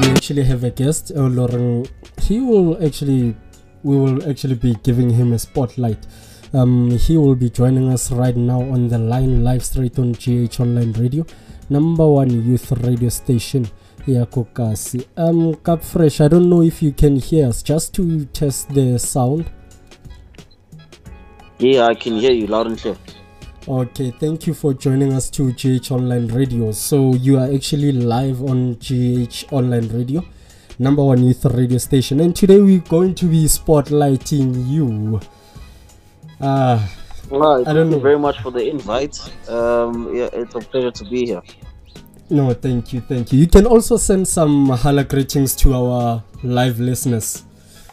we actually have a guest, uh, Lauren. He will actually, we will actually be giving him a spotlight. Um, he will be joining us right now on the line, live straight on GH Online Radio, number one youth radio station. Yeah, Kokasi. Um, Cap Fresh, I don't know if you can hear us, just to test the sound. Yeah, I can hear you loud and clear. Okay, thank you for joining us to GH Online Radio. So you are actually live on GH Online Radio, number one youth radio station, and today we're going to be spotlighting you. Uh, Well, I thank don't you know. very much for the invite. Um, yeah, it's a pleasure to be here. no, thank you, thank you. You can also send some hala greetings to our live listeners.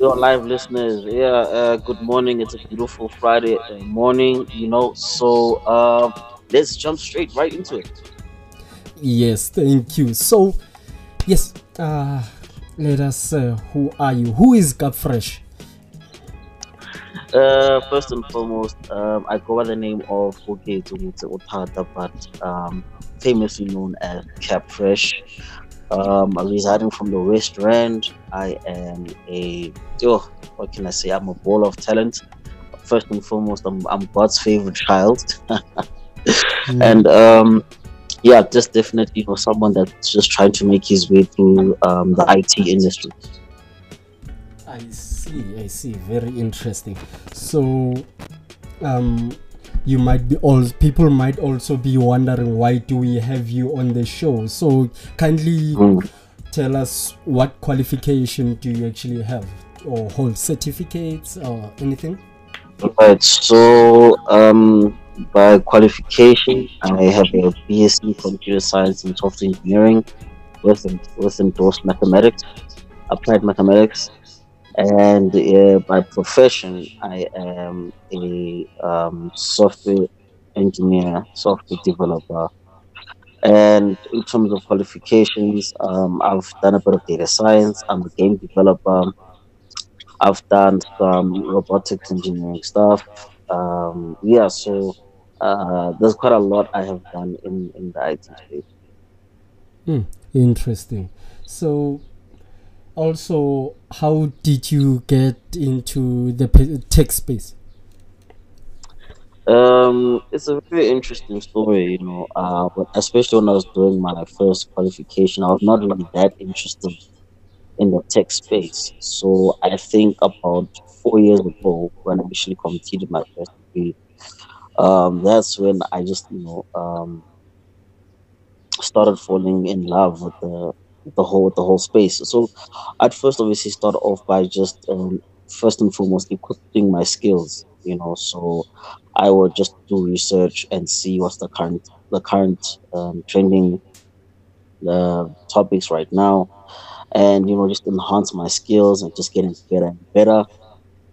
Your live listeners, yeah, uh, good morning. It's a beautiful Friday morning, you know. So uh, let's jump straight right into it. Yes, thank you. So, yes, uh, let us. Uh, who are you? Who is Cap Fresh? Uh, first and foremost, um, I go by the name of Zumutse Otata, but um, famously known as Cap Fresh. Um, I'm residing from the West Rand. I am a, oh, what can I say? I'm a ball of talent. First and foremost, I'm, I'm God's favorite child. Mm, and um, yeah, just definitely for someone that's just trying to make his way through um, the IT industry. I see, I see. Very interesting. So, um, you might be all people might also be wondering why do we have you on the show. So, kindly Mm. tell us what qualification do you actually have, or hold certificates or anything? Right. So, um, by qualification, I have a BSc Computer Science and Software Engineering with with endorsed mathematics, applied mathematics, and uh, by profession, I am a um, software engineer, software developer. And in terms of qualifications, um, I've done a bit of data science. I'm a game developer. I've done some robotics engineering stuff. Um, yeah, so uh, there's quite a lot I have done in, in the IT space. Hmm, interesting. So, also, how did you get into the tech space? Um, it's a very interesting story, you know. Uh, especially when I was doing my first qualification, I was not really that interested in the tech space. So I think about four years ago, when I actually completed my first degree, um, that's when I just, you know, um, started falling in love with the the whole the whole space. So I'd first obviously start off by just um, first and foremost equipping my skills. You know, so I would just do research and see what's the current the current um, trending uh, topics right now, and you know just enhance my skills and just getting better and better.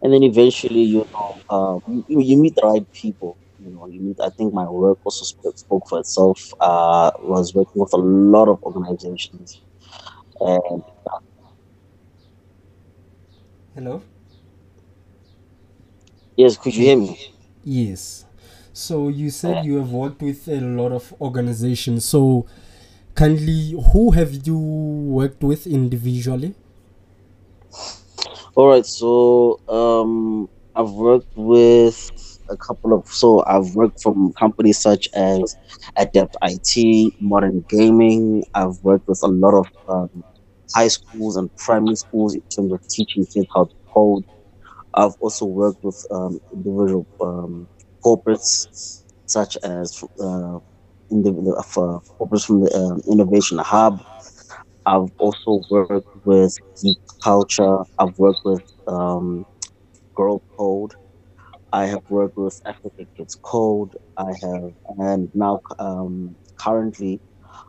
And then eventually, you know, um, you, you meet the right people. You know, you meet. I think my work also spoke, spoke for itself. Uh, was working with a lot of organizations, and Hello. yes, could you hear me? Yes. So you said you have worked with a lot of organizations. So kindly, who have you worked with individually? All right, so um, I've worked with a couple of so I've worked from companies such as Adept IT, Modern Gaming. I've worked with a lot of um, high schools and primary schools in terms of teaching kids how to code. I've also worked with um, individual um, corporates such as uh, individual uh, corporates from the um, Innovation Hub. I've also worked with Geek Culture. I've worked with um, Girl Code. I have worked with Africa Kids Code. I have, and now um, currently,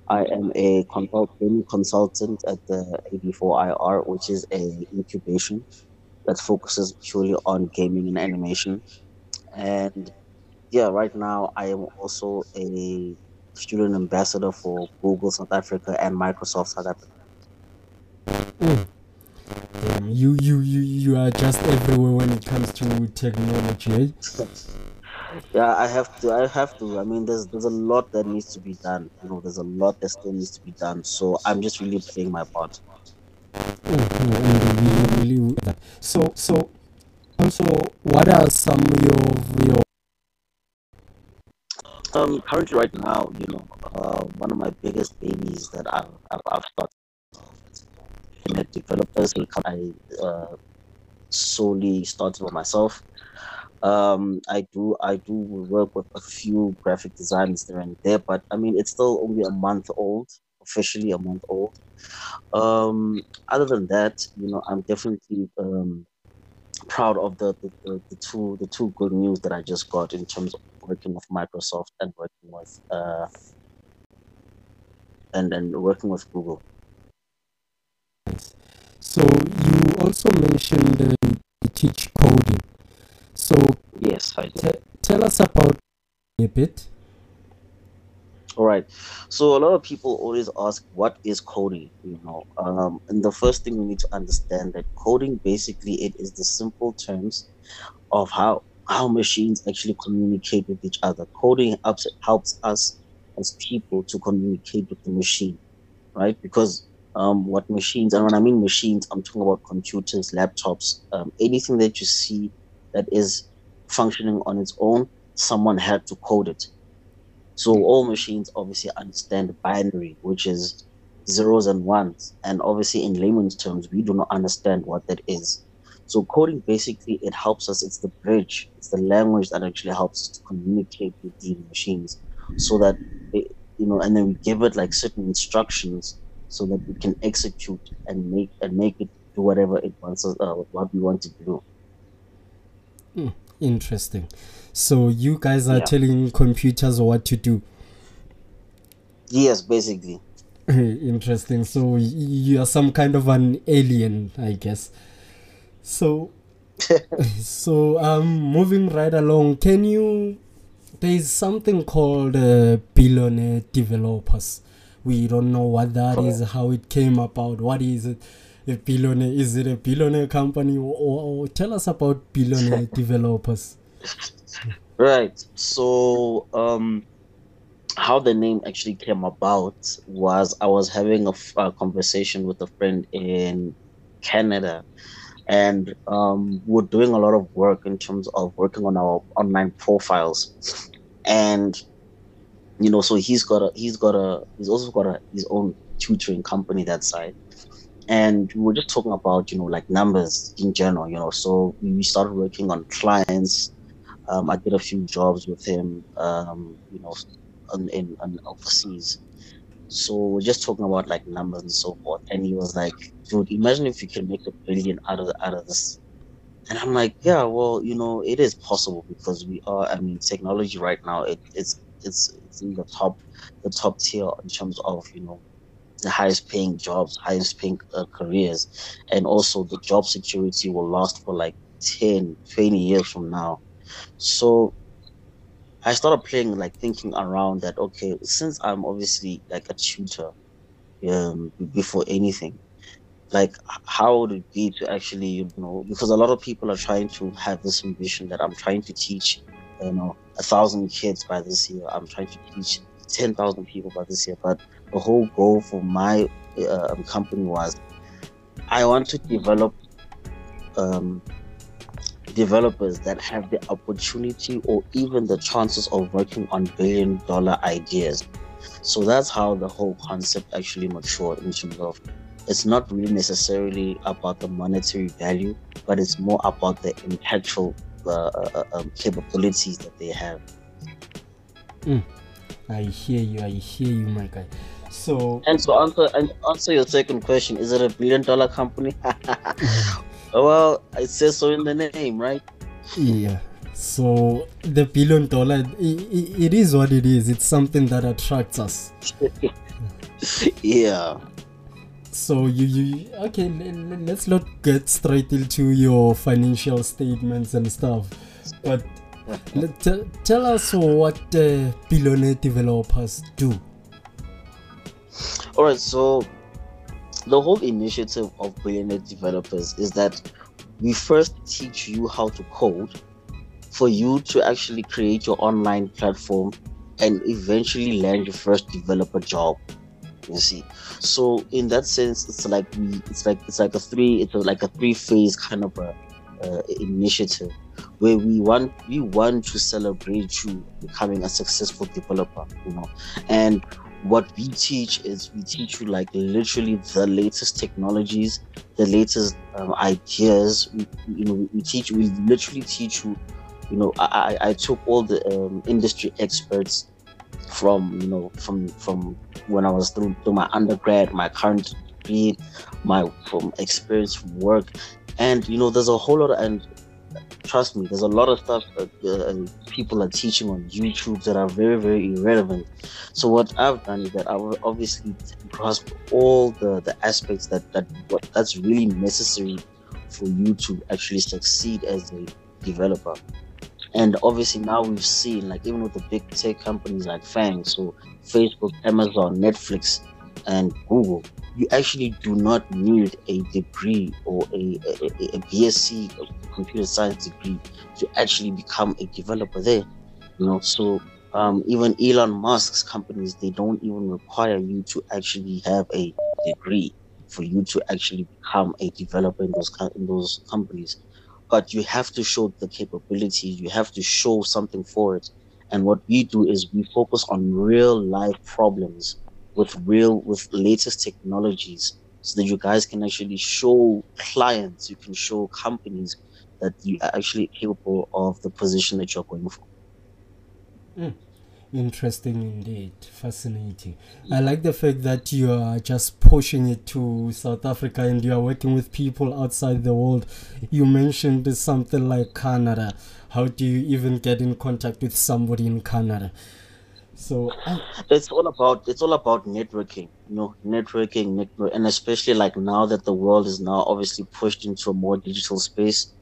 I am a consult- gaming consultant at the AB4IR, which is a incubation that focuses purely on gaming and animation. And yeah, right now I am also a student ambassador for Google South Africa and Microsoft South Africa. Mm. Damn, you, you, you, you are just everywhere when it comes to technology. Eh? Yeah, I have to. I have to. I mean, there's there's a lot that needs to be done. You know, there's a lot that still needs to be done. So I'm just really playing my part. Mm-hmm. Really, really that. So, so also, what are some of your um currently right now, you know, uh, one of my biggest babies that I've I've, I've started in a developers. I uh, solely started by myself. Um, I do I do work with a few graphic designers there and there, but I mean it's still only a month old, officially a month old. Um, other than that, you know, I'm definitely um, proud of the, the, the, two the two good news that I just got in terms of working with Microsoft and working with uh, and and working with Google. So you also mentioned uh, you teach coding. So yes, I do. Tell us about a bit. All right. So a lot of people always ask, what is coding? You know, um, and the first thing we need to understand that coding basically it is the simple terms of how how machines actually communicate with each other. Coding helps helps us as people to communicate with the machine, right? Because um, what machines, and when I mean machines, I'm talking about computers, laptops, um, anything that you see that is functioning on its own, someone had to code it. So all machines obviously understand binary, which is zeros and ones. And obviously, in layman's terms, we do not understand what that is. So coding basically it helps us. It's the bridge. It's the language that actually helps us to communicate with these machines, so that you know, and then we give it like certain instructions so that we can execute and make and make it do whatever it wants us, uh, what we want to do. Hmm, interesting. So you guys are yeah. telling computers what to do. Yes, basically. interesting. So you are some kind of an alien, I guess. So, so um, moving right along, can you? There is something called uh, billionaire developers. We don't know what that is, how it came about. What is it? A billionaire? Is it a billionaire company? Or, or, tell us about billionaire developers. Right. So, um, how the name actually came about was I was having a, a conversation with a friend in Canada and um, we're doing a lot of work in terms of working on our online profiles and you know so he's got a he's got a he's also got a his own tutoring company that side and we were just talking about you know like numbers in general you know so we started working on clients um, i did a few jobs with him um, you know in, in, in overseas so we're just talking about like numbers and so forth. And he was like, dude, imagine if you can make a billion out of out of this. And I'm like, yeah, well, you know, it is possible because we are. I mean, technology right now, it, it's it's it's in the top the top tier in terms of you know the highest paying jobs, highest paying uh, careers, and also the job security will last for like 10, 20 years from now. So I started playing like thinking around that okay, since I'm obviously like a tutor um before anything, like how would it be to actually, you know, because a lot of people are trying to have this ambition that I'm trying to teach, you know, a thousand kids by this year. I'm trying to teach ten thousand people by this year. But the whole goal for my uh, company was I want to develop um, developers that have the opportunity or even the chances of working on billion dollar ideas. So that's how the whole concept actually matured in terms of it's not really necessarily about the monetary value, but it's more about the impactful uh, uh, uh um, capabilities that they have. Mm. I hear you. I hear you, my guy. So and to answer and answer your second question, is it a billion dollar company? Well, it says so in the name, right? Yeah. So the billion dollar, it, it is what it is. It's something that attracts us. yeah. So you you okay? Let's not get straight into your financial statements and stuff, but t- tell us what uh, billionaire developers do. All right. So the whole initiative of billionaire developers is that we first teach you how to code for you to actually create your online platform and eventually land your first developer job so in that sense it's like we it's like it's like a three it's a, like a three phase kind of a uh, initiative where we want we want to celebrate you becoming a successful developer you know. And what we teach is we teach you like literally the latest technologies the latest um, ideas. We, you know we teach we literally teach you you know i i, I took all the um, industry experts from you know from from when I was through, through my undergrad, my current degree, my from experience from work, and you know there's a whole lot of and trust me, there's a lot of stuff that uh, people are teaching on YouTube that are very very irrelevant. So what I've done is that I've obviously grasped all the the aspects that that what that's really necessary for you to actually succeed as a developer. And obviously now we've seen like even with the big tech companies like FANG, so Facebook, Amazon, Netflix, and Google, you actually do not need a degree or a, a, a BSc or computer science degree to actually become a developer there. You know, so um, even Elon Musk's companies, they don't even require you to actually have a degree for you to actually become a developer in those in those companies but you have to show the capabilities. You have to show something for it. And what we do is we focus on real life problems with real with latest technologies so that you guys can actually show clients you can show companies that you are actually capable of the position that you're going for. Mm. Interesting indeed, fascinating. I like the fact that you are just pushing it to South Africa and you are working with people outside the world. You mentioned something like Canada. How do you even get in contact with somebody in Canada? So I... it's all about it's all about networking, you know, networking, network, and especially like now that the world is now obviously pushed into a more digital space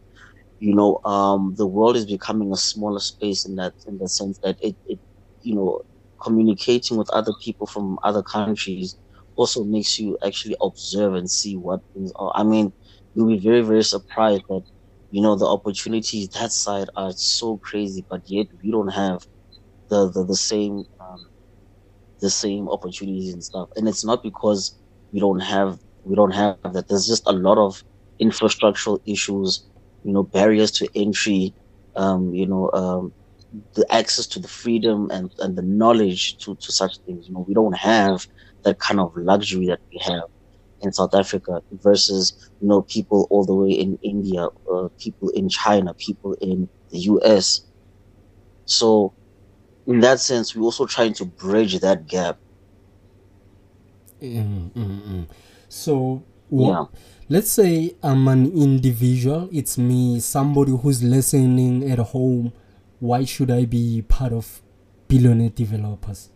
you know um, the world is becoming a smaller space in that in the sense that it, it you know, communicating with other people from other countries also makes you actually observe and see what things are. I mean, you'll be very, very surprised that, you know, the opportunities that side are so crazy, but yet we don't have the the, the same um, the same opportunities and stuff. And it's not because we don't have we don't have that. There's just a lot of infrastructural issues, you know, barriers to entry, um, you know, um, the access to the freedom and, and the knowledge to, to such things. You know, we don't have that kind of luxury that we have in South Africa versus you know people all the way in India, uh, people in China, people in the US. So, in that sense, we're also trying to bridge that gap. Mm, mm, mm. So, yeah. let's say I'm an individual. It's me, somebody who's listening at home why should I be part of billionaire developers?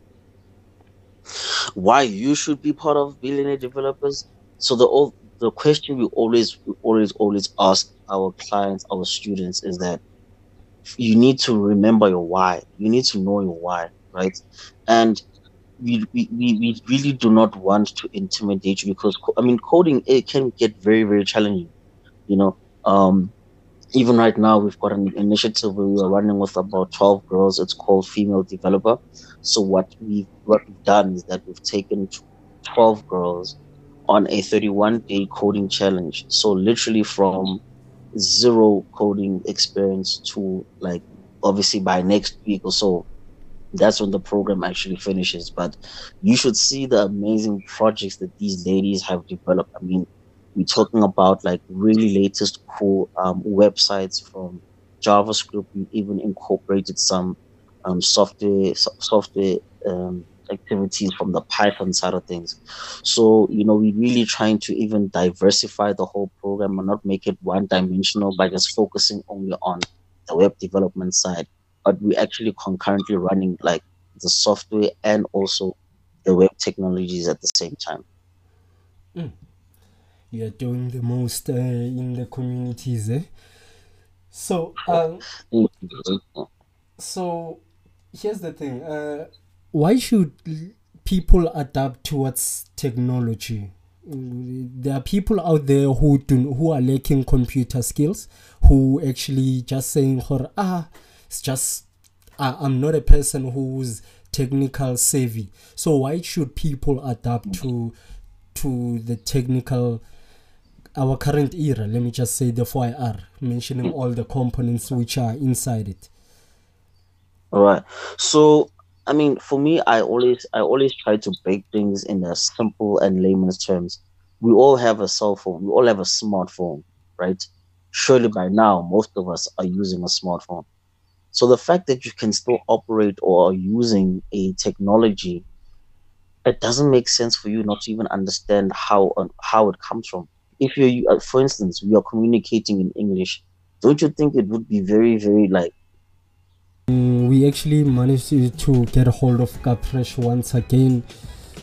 Why you should be part of billionaire developers? So the the question we always always always ask our clients, our students is that you need to remember your why. You need to know your why, right? And we, we, we really do not want to intimidate you because I mean coding it can get very very challenging. You know, um, even right now we've got an initiative where we are running with about 12 girls. It's called female developer. So what we what we've done is that we've taken 12 girls on a 31 day coding challenge. So literally from zero coding experience to like obviously by next week or so that's when the program actually finishes. But you should see the amazing projects that these ladies have developed. I mean we're talking about like really latest cool um, websites from JavaScript. We even incorporated some um, software software um, activities from the Python side of things. So you know, we're really trying to even diversify the whole program and not make it one dimensional by just focusing only on the web development side. But we're actually concurrently running like the software and also the web technologies at the same time. Mm you're doing the most uh, in the communities eh? so um, so here's the thing uh, why should people adapt towards technology there are people out there who do who are lacking computer skills who actually just saying ah it's just I, I'm not a person who's technical savvy. So why should people adapt to to the technical our current era? Let me just say the 4IR, mentioning all the components which are inside it. All right. So I mean, for me, I always I always try to break things in a simple and layman's terms. We all have a cell phone. We all have a smartphone, right? Surely by now, most of us are using a smartphone. So the fact that you can still operate or are using a technology, it doesn't make sense for you not to even understand how how it comes from. If you, uh, for instance, we are communicating in English, don't you think it would be very, very like mm, we actually managed to get a hold of Capresh once again.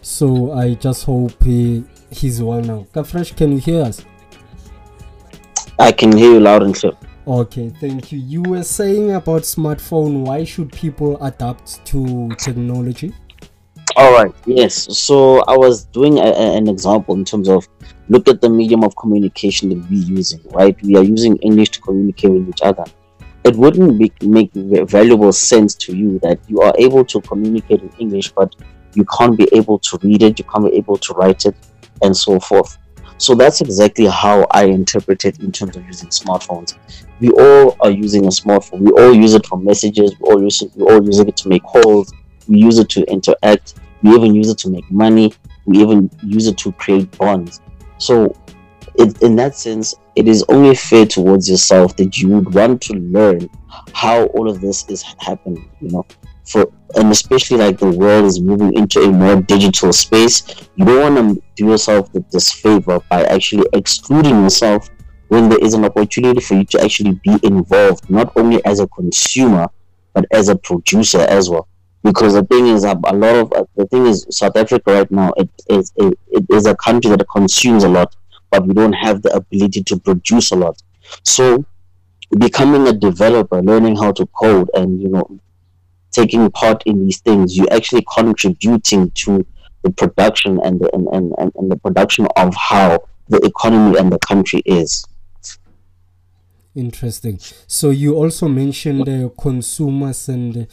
So I just hope he, he's well now. Capresh, can you hear us? I can hear you loud and clear. Okay, thank you. You were saying about smartphone. Why should people adapt to technology? All right. Yes. So I was doing a, a, an example in terms of look at the medium of communication that we're using. Right. We are using English to communicate with each other. It wouldn't be, make valuable sense to you that you are able to communicate in English, but you can't be able to read it. You can't be able to write it, and so forth. So that's exactly how I interpret it in terms of using smartphones. We all are using a smartphone. We all use it for messages. We all use it. We all use it to make calls. We use it to interact. We even use it to make money. We even use it to create bonds. So, it, in that sense, it is only fair towards yourself that you would want to learn how all of this is happening. You know, for and especially like the world is moving into a more digital space, you don't want to do yourself the disfavor by actually excluding yourself when there is an opportunity for you to actually be involved, not only as a consumer but as a producer as well. Because the thing is, a lot of uh, the thing is, South Africa right now it is it, it is a country that consumes a lot, but we don't have the ability to produce a lot. So, becoming a developer, learning how to code, and you know, taking part in these things, you're actually contributing to the production and the and, and, and, the production of how the economy and the country is. Interesting. So you also mentioned the consumers and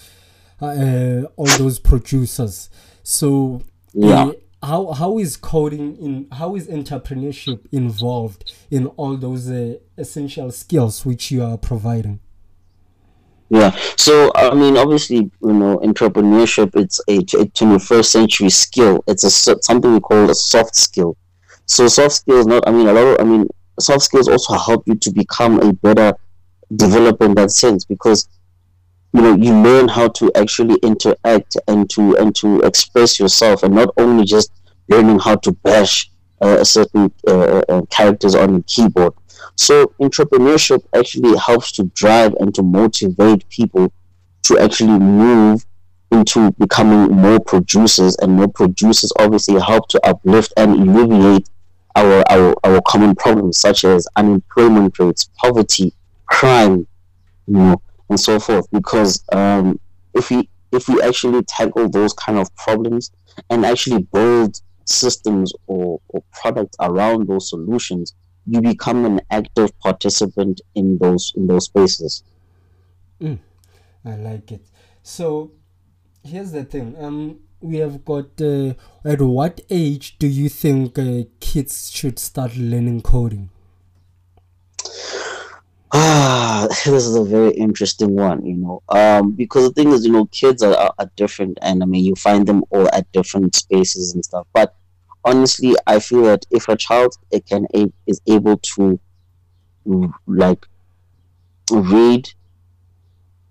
uh, uh, all those producers. So yeah. Uh, how how is coding in how is entrepreneurship involved in all those uh, essential skills which you are providing? Yeah. So I mean, obviously, you know, entrepreneurship it's a, a 21st century skill. It's a something we call a soft skill. So soft skills, not I mean, a lot of I mean, soft skills also help you to become a better developer in that sense because you know you learn how to actually interact and to and to express yourself and not only just learning how to bash uh, certain uh, uh, characters on the keyboard. So entrepreneurship actually helps to drive and to motivate people to actually move into becoming more producers and more producers obviously help to uplift and alleviate our, our, our common problems such as unemployment rates, poverty, crime, you know, and so forth. Because um, if we if we actually tackle those kind of problems and actually build systems or, or products around those solutions, you become an active participant in those in those spaces. Mm, I like it. So here's the thing. Um, we have got. Uh, at what age do you think uh, kids should start learning coding? Ah, this is a very interesting one, you know. Um, because the thing is, you know, kids are, are, are different, and I mean, you find them all at different spaces and stuff. But honestly, I feel that if a child it can is able to like read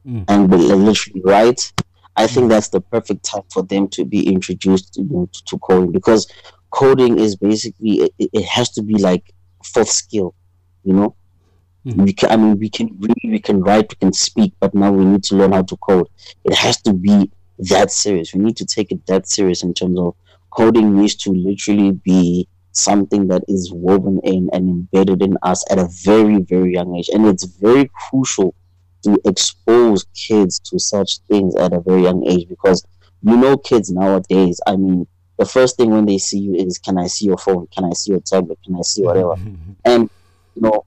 mm. and literally write, I think that's the perfect time for them to be introduced to, you know, to coding because coding is basically it, it, has to be like fourth skill, you know. Mm. We can, I mean, we can read, we can write, we can speak, but now we need to learn how to code. It has to be that serious. We need to take it that serious in terms of coding needs to literally be something that is woven in and embedded in us at a very very young age and it's very crucial to expose kids to such things at a very young age because you know kids nowadays i mean the first thing when they see you is can i see your phone can i see your tablet can i see whatever and you know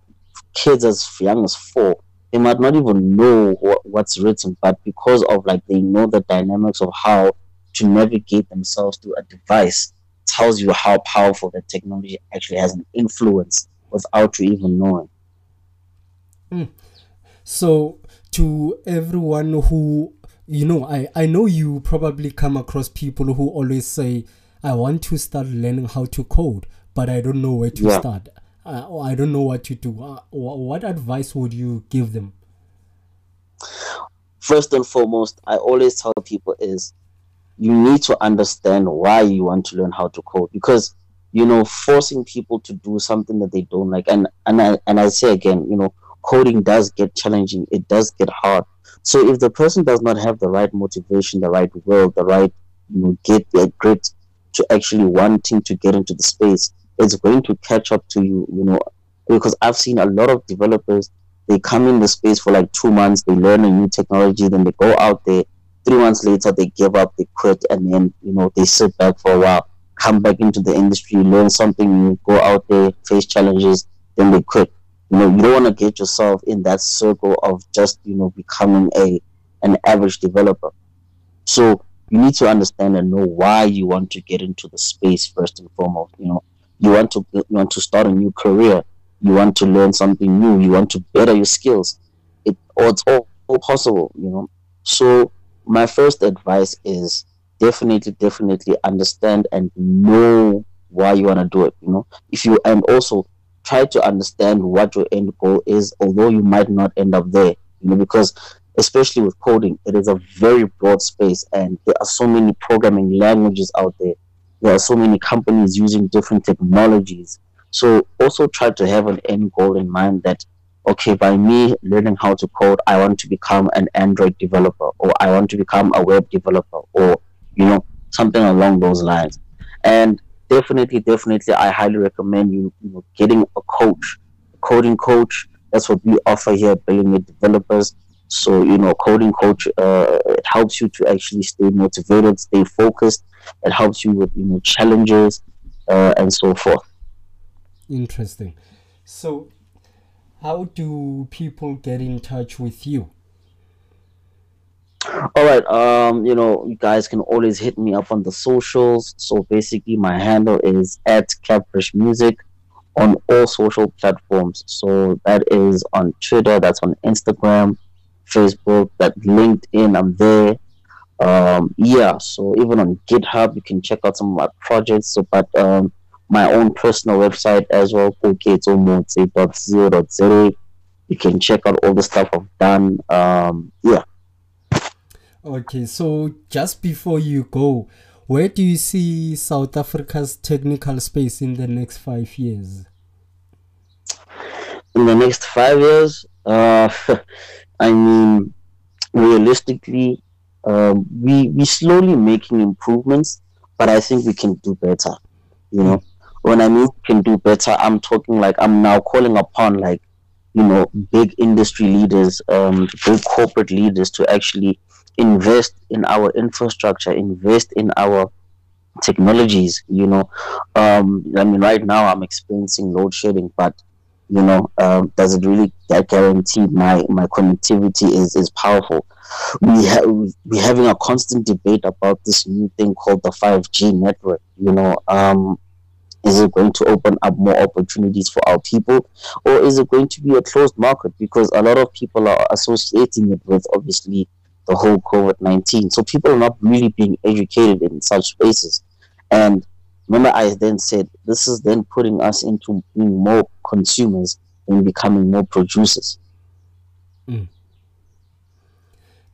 kids as young as four they might not even know what, what's written, but because of like they know the dynamics of how to navigate themselves through a device, tells you how powerful the technology actually has an influence without you even knowing. Mm. So, to everyone who you know, I I know you probably come across people who always say, "I want to start learning how to code, but I don't know where to yeah. start." Uh, I don't know what to do. Uh, what advice would you give them? First and foremost, I always tell people is you need to understand why you want to learn how to code because you know forcing people to do something that they don't like and and I, and I say again, you know, coding does get challenging. It does get hard. So if the person does not have the right motivation, the right will, the right you know get the grit to actually wanting to get into the space, it's going to catch up to you, you know, because I've seen a lot of developers, they come in the space for like two months, they learn a new technology, then they go out there, three months later, they give up, they quit, and then, you know, they sit back for a while, come back into the industry, learn something new, go out there, face challenges, then they quit. You know, you don't want to get yourself in that circle of just, you know, becoming a an average developer. So you need to understand and know why you want to get into the space first and foremost. You know, you want to you want to start a new career. You want to learn something new. You want to better your skills. It or it's all, all possible you know. So my first advice is definitely definitely understand and know why you want to do it you know. If you and also try to understand what your end goal is although you might not end up there you know because especially with coding it is a very broad space and there are so many programming languages out there there are so many companies using different technologies. So also try to have an end goal in mind that okay, by me learning how to code, I want to become an Android developer or I want to become a web developer or you know something along those lines. And definitely, definitely, I highly recommend you, you know, getting a coach, a coding coach. That's what we offer here at Billionaire Developers. So you know, coding coach uh, it helps you to actually stay motivated, stay focused, it helps you with you know challenges uh, and so forth. Interesting. So, how do people get in touch with you? All right. Um, you know, you guys can always hit me up on the socials. So basically, my handle is at Capfresh Music on all social platforms. So that is on Twitter, that's on Instagram, Facebook, that LinkedIn. I'm there um, yeah, so even on GitHub, you can check out some of my projects. So, but um, my own personal website as well, zero. You can check out all the stuff I've done. Um, yeah. Okay, so just before you go, where do you see South Africa's technical space in the next five years? In the next five years, uh, I mean, realistically, um, we we slowly making improvements, but I think we can do better. You know, when I mean can do better, I'm talking like I'm now calling upon like you know big industry leaders, um, big corporate leaders to actually invest in our infrastructure, invest in our technologies. You know, um, I mean, right now I'm experiencing load shedding, but you know, um, does it really guarantee my my connectivity is is powerful? we have we having a constant debate about this new thing called the 5G network. You know, um, is it going to open up more opportunities for our people, or is it going to be a closed market? Because a lot of people are associating it with obviously the whole COVID 19. So people are not really being educated in such spaces. And remember, I then said this is then putting us into being more consumers and becoming more producers. Mm.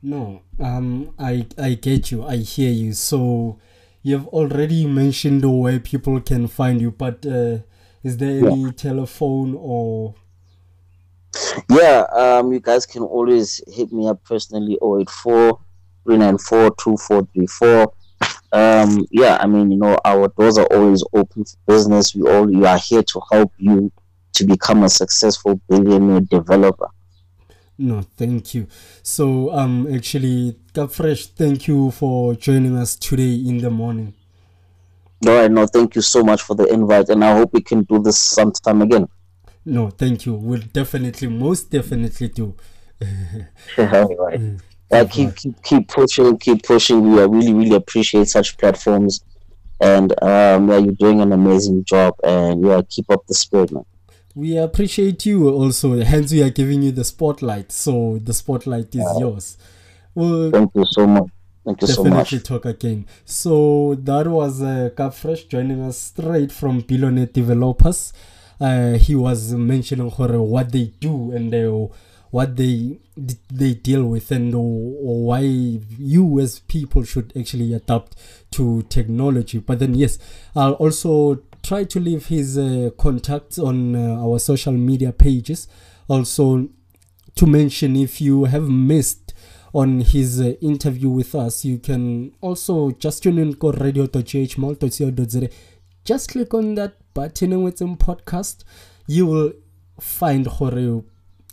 No, um, I I get you. I hear you. So you've already mentioned where people can find you, but uh, is there yeah. any telephone or? Yeah, um, you guys can always hit me up personally 084 394 2434. Um, yeah, I mean, you know, our doors are always open for business. We all you are here to help you to become a successful billionaire developer. No, thank you. So, um, actually, Capfresh, thank you for joining us today in the morning. All right, no, thank you so much for the invite, and I hope we can do this sometime again. No, thank you. We'll definitely, most definitely do. Right. Uh, keep keep keep pushing, keep pushing. We really really appreciate such platforms, and um, yeah, you're doing an amazing job, and yeah, keep up the spirit, man. We appreciate you also. Hence, we are giving you the spotlight. So the spotlight is yours. Well, thank you so much. Thank you so much. Definitely talk again. So that was uh, Fresh joining us straight from Billionaire Developers. Uh, he was mentioning what they do and they. uh, what they they deal with and or why you as people should actually adapt to technology. But then yes, I'll also try to leave his uh, contacts on uh, our social media pages. Also to mention if you have missed on his uh, interview with us, you can also just tune in to radio.ghmall.co.za. Just click on that button with some podcast. You will find Horeo.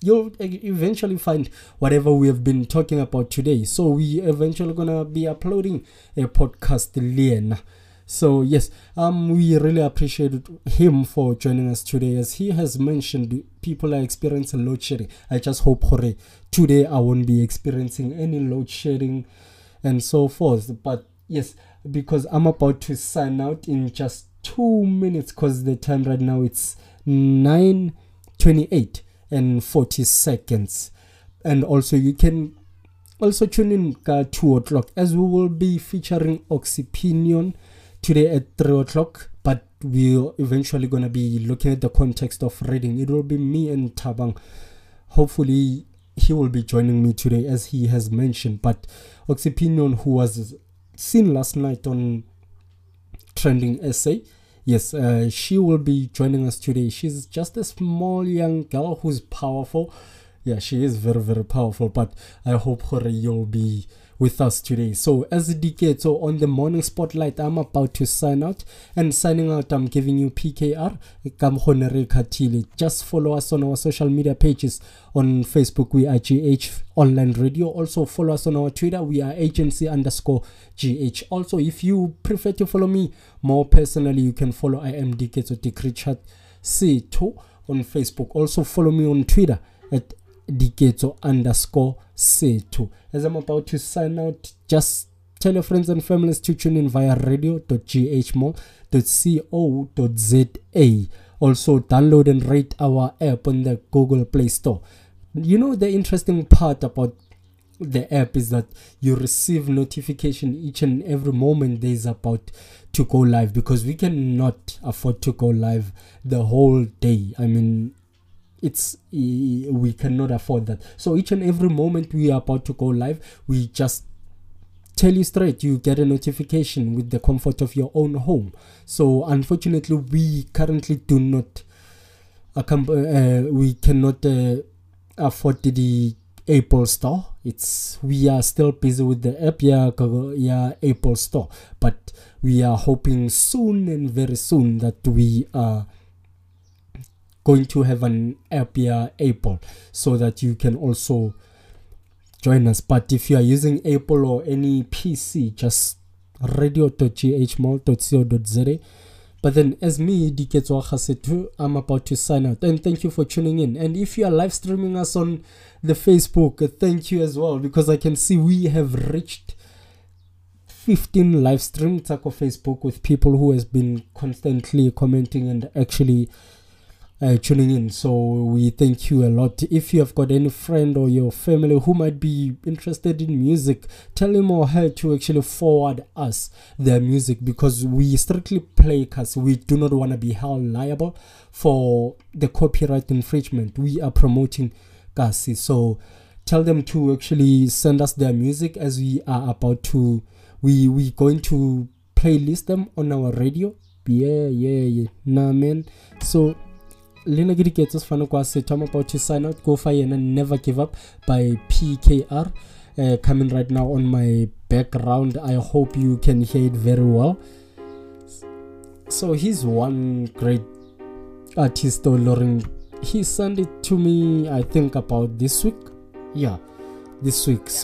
You'll eventually find whatever we have been talking about today. So we eventually gonna be uploading a podcast later. So yes, um, we really appreciate him for joining us today. As he has mentioned, people are experiencing load shedding. I just hope today I won't be experiencing any load shedding and so forth. But yes, because I'm about to sign out in just two minutes, because the time right now it's nine twenty-eight and forty seconds, and also you can also tune in at two o'clock as we will be featuring Oxypinion today at 3 o'clock but we're eventually going to be looking at the context of reading. It will be me and tabang hopefully he will be joining me today as he has mentioned. But oxypinion who was seen last night on Trending SA yes uh, she will be joining us today. She's just a small young girl who's powerful yeah she is very very powerful but i hope her you'll be with us today. So as it so on the morning spotlight, I'm about to sign out. And signing out, I'm giving you PKR. Just follow us on our social media pages. On Facebook, we are GH Online Radio. Also follow us on our Twitter. We are agency underscore GH. Also, if you prefer to follow me more personally, you can follow I am Diketso Dikritchat C2 on Facebook. Also follow me on Twitter at Diketso underscore sethu. As I'm about to sign out, just tell your friends and families to tune in via radio.ghmall.co.za. Also, download and rate our app on the Google Play Store. You know, the interesting part about the app is that you receive notification each and every moment there is about to go live because we cannot afford to go live the whole day. I mean, it's we cannot afford that. So each and every moment we are about to go live we just tell you straight you get a notification with the comfort of your own home. So unfortunately we currently do not uh, we cannot uh, afford the apple store. It's we are still busy with the app yeah, yeah apple store. But we are hoping soon and very soon that we are going to have an app here Apple so that you can also join us. But if you are using Apple or any PC, just radio.ghmall.co.za. But then, as me, Diketso Hasetu, I'm about to sign out. And thank you for tuning in. And if you are live streaming us on the Facebook, thank you as well because I can see we have reached 15 live streams on Facebook with people who has been constantly commenting and actually uh, tuning in. So we thank you a lot. If you have got any friend or your family who might be interested in music, tell him or her to actually forward us their music because we strictly play because we do not want to be held liable for the copyright infringement. We are promoting Kasi. So tell them to actually send us their music as we are about to we we going to playlist them on our radio yeah yeah yeah nah man so lena ke diketso sefane kwa setho i'm about to sign out go fa yena never give up by pkr uh, coming right now on my background. I hope you can hear it very well. So he's one great artist Lauren. he sent it to me i think about this week. Yeah this week. so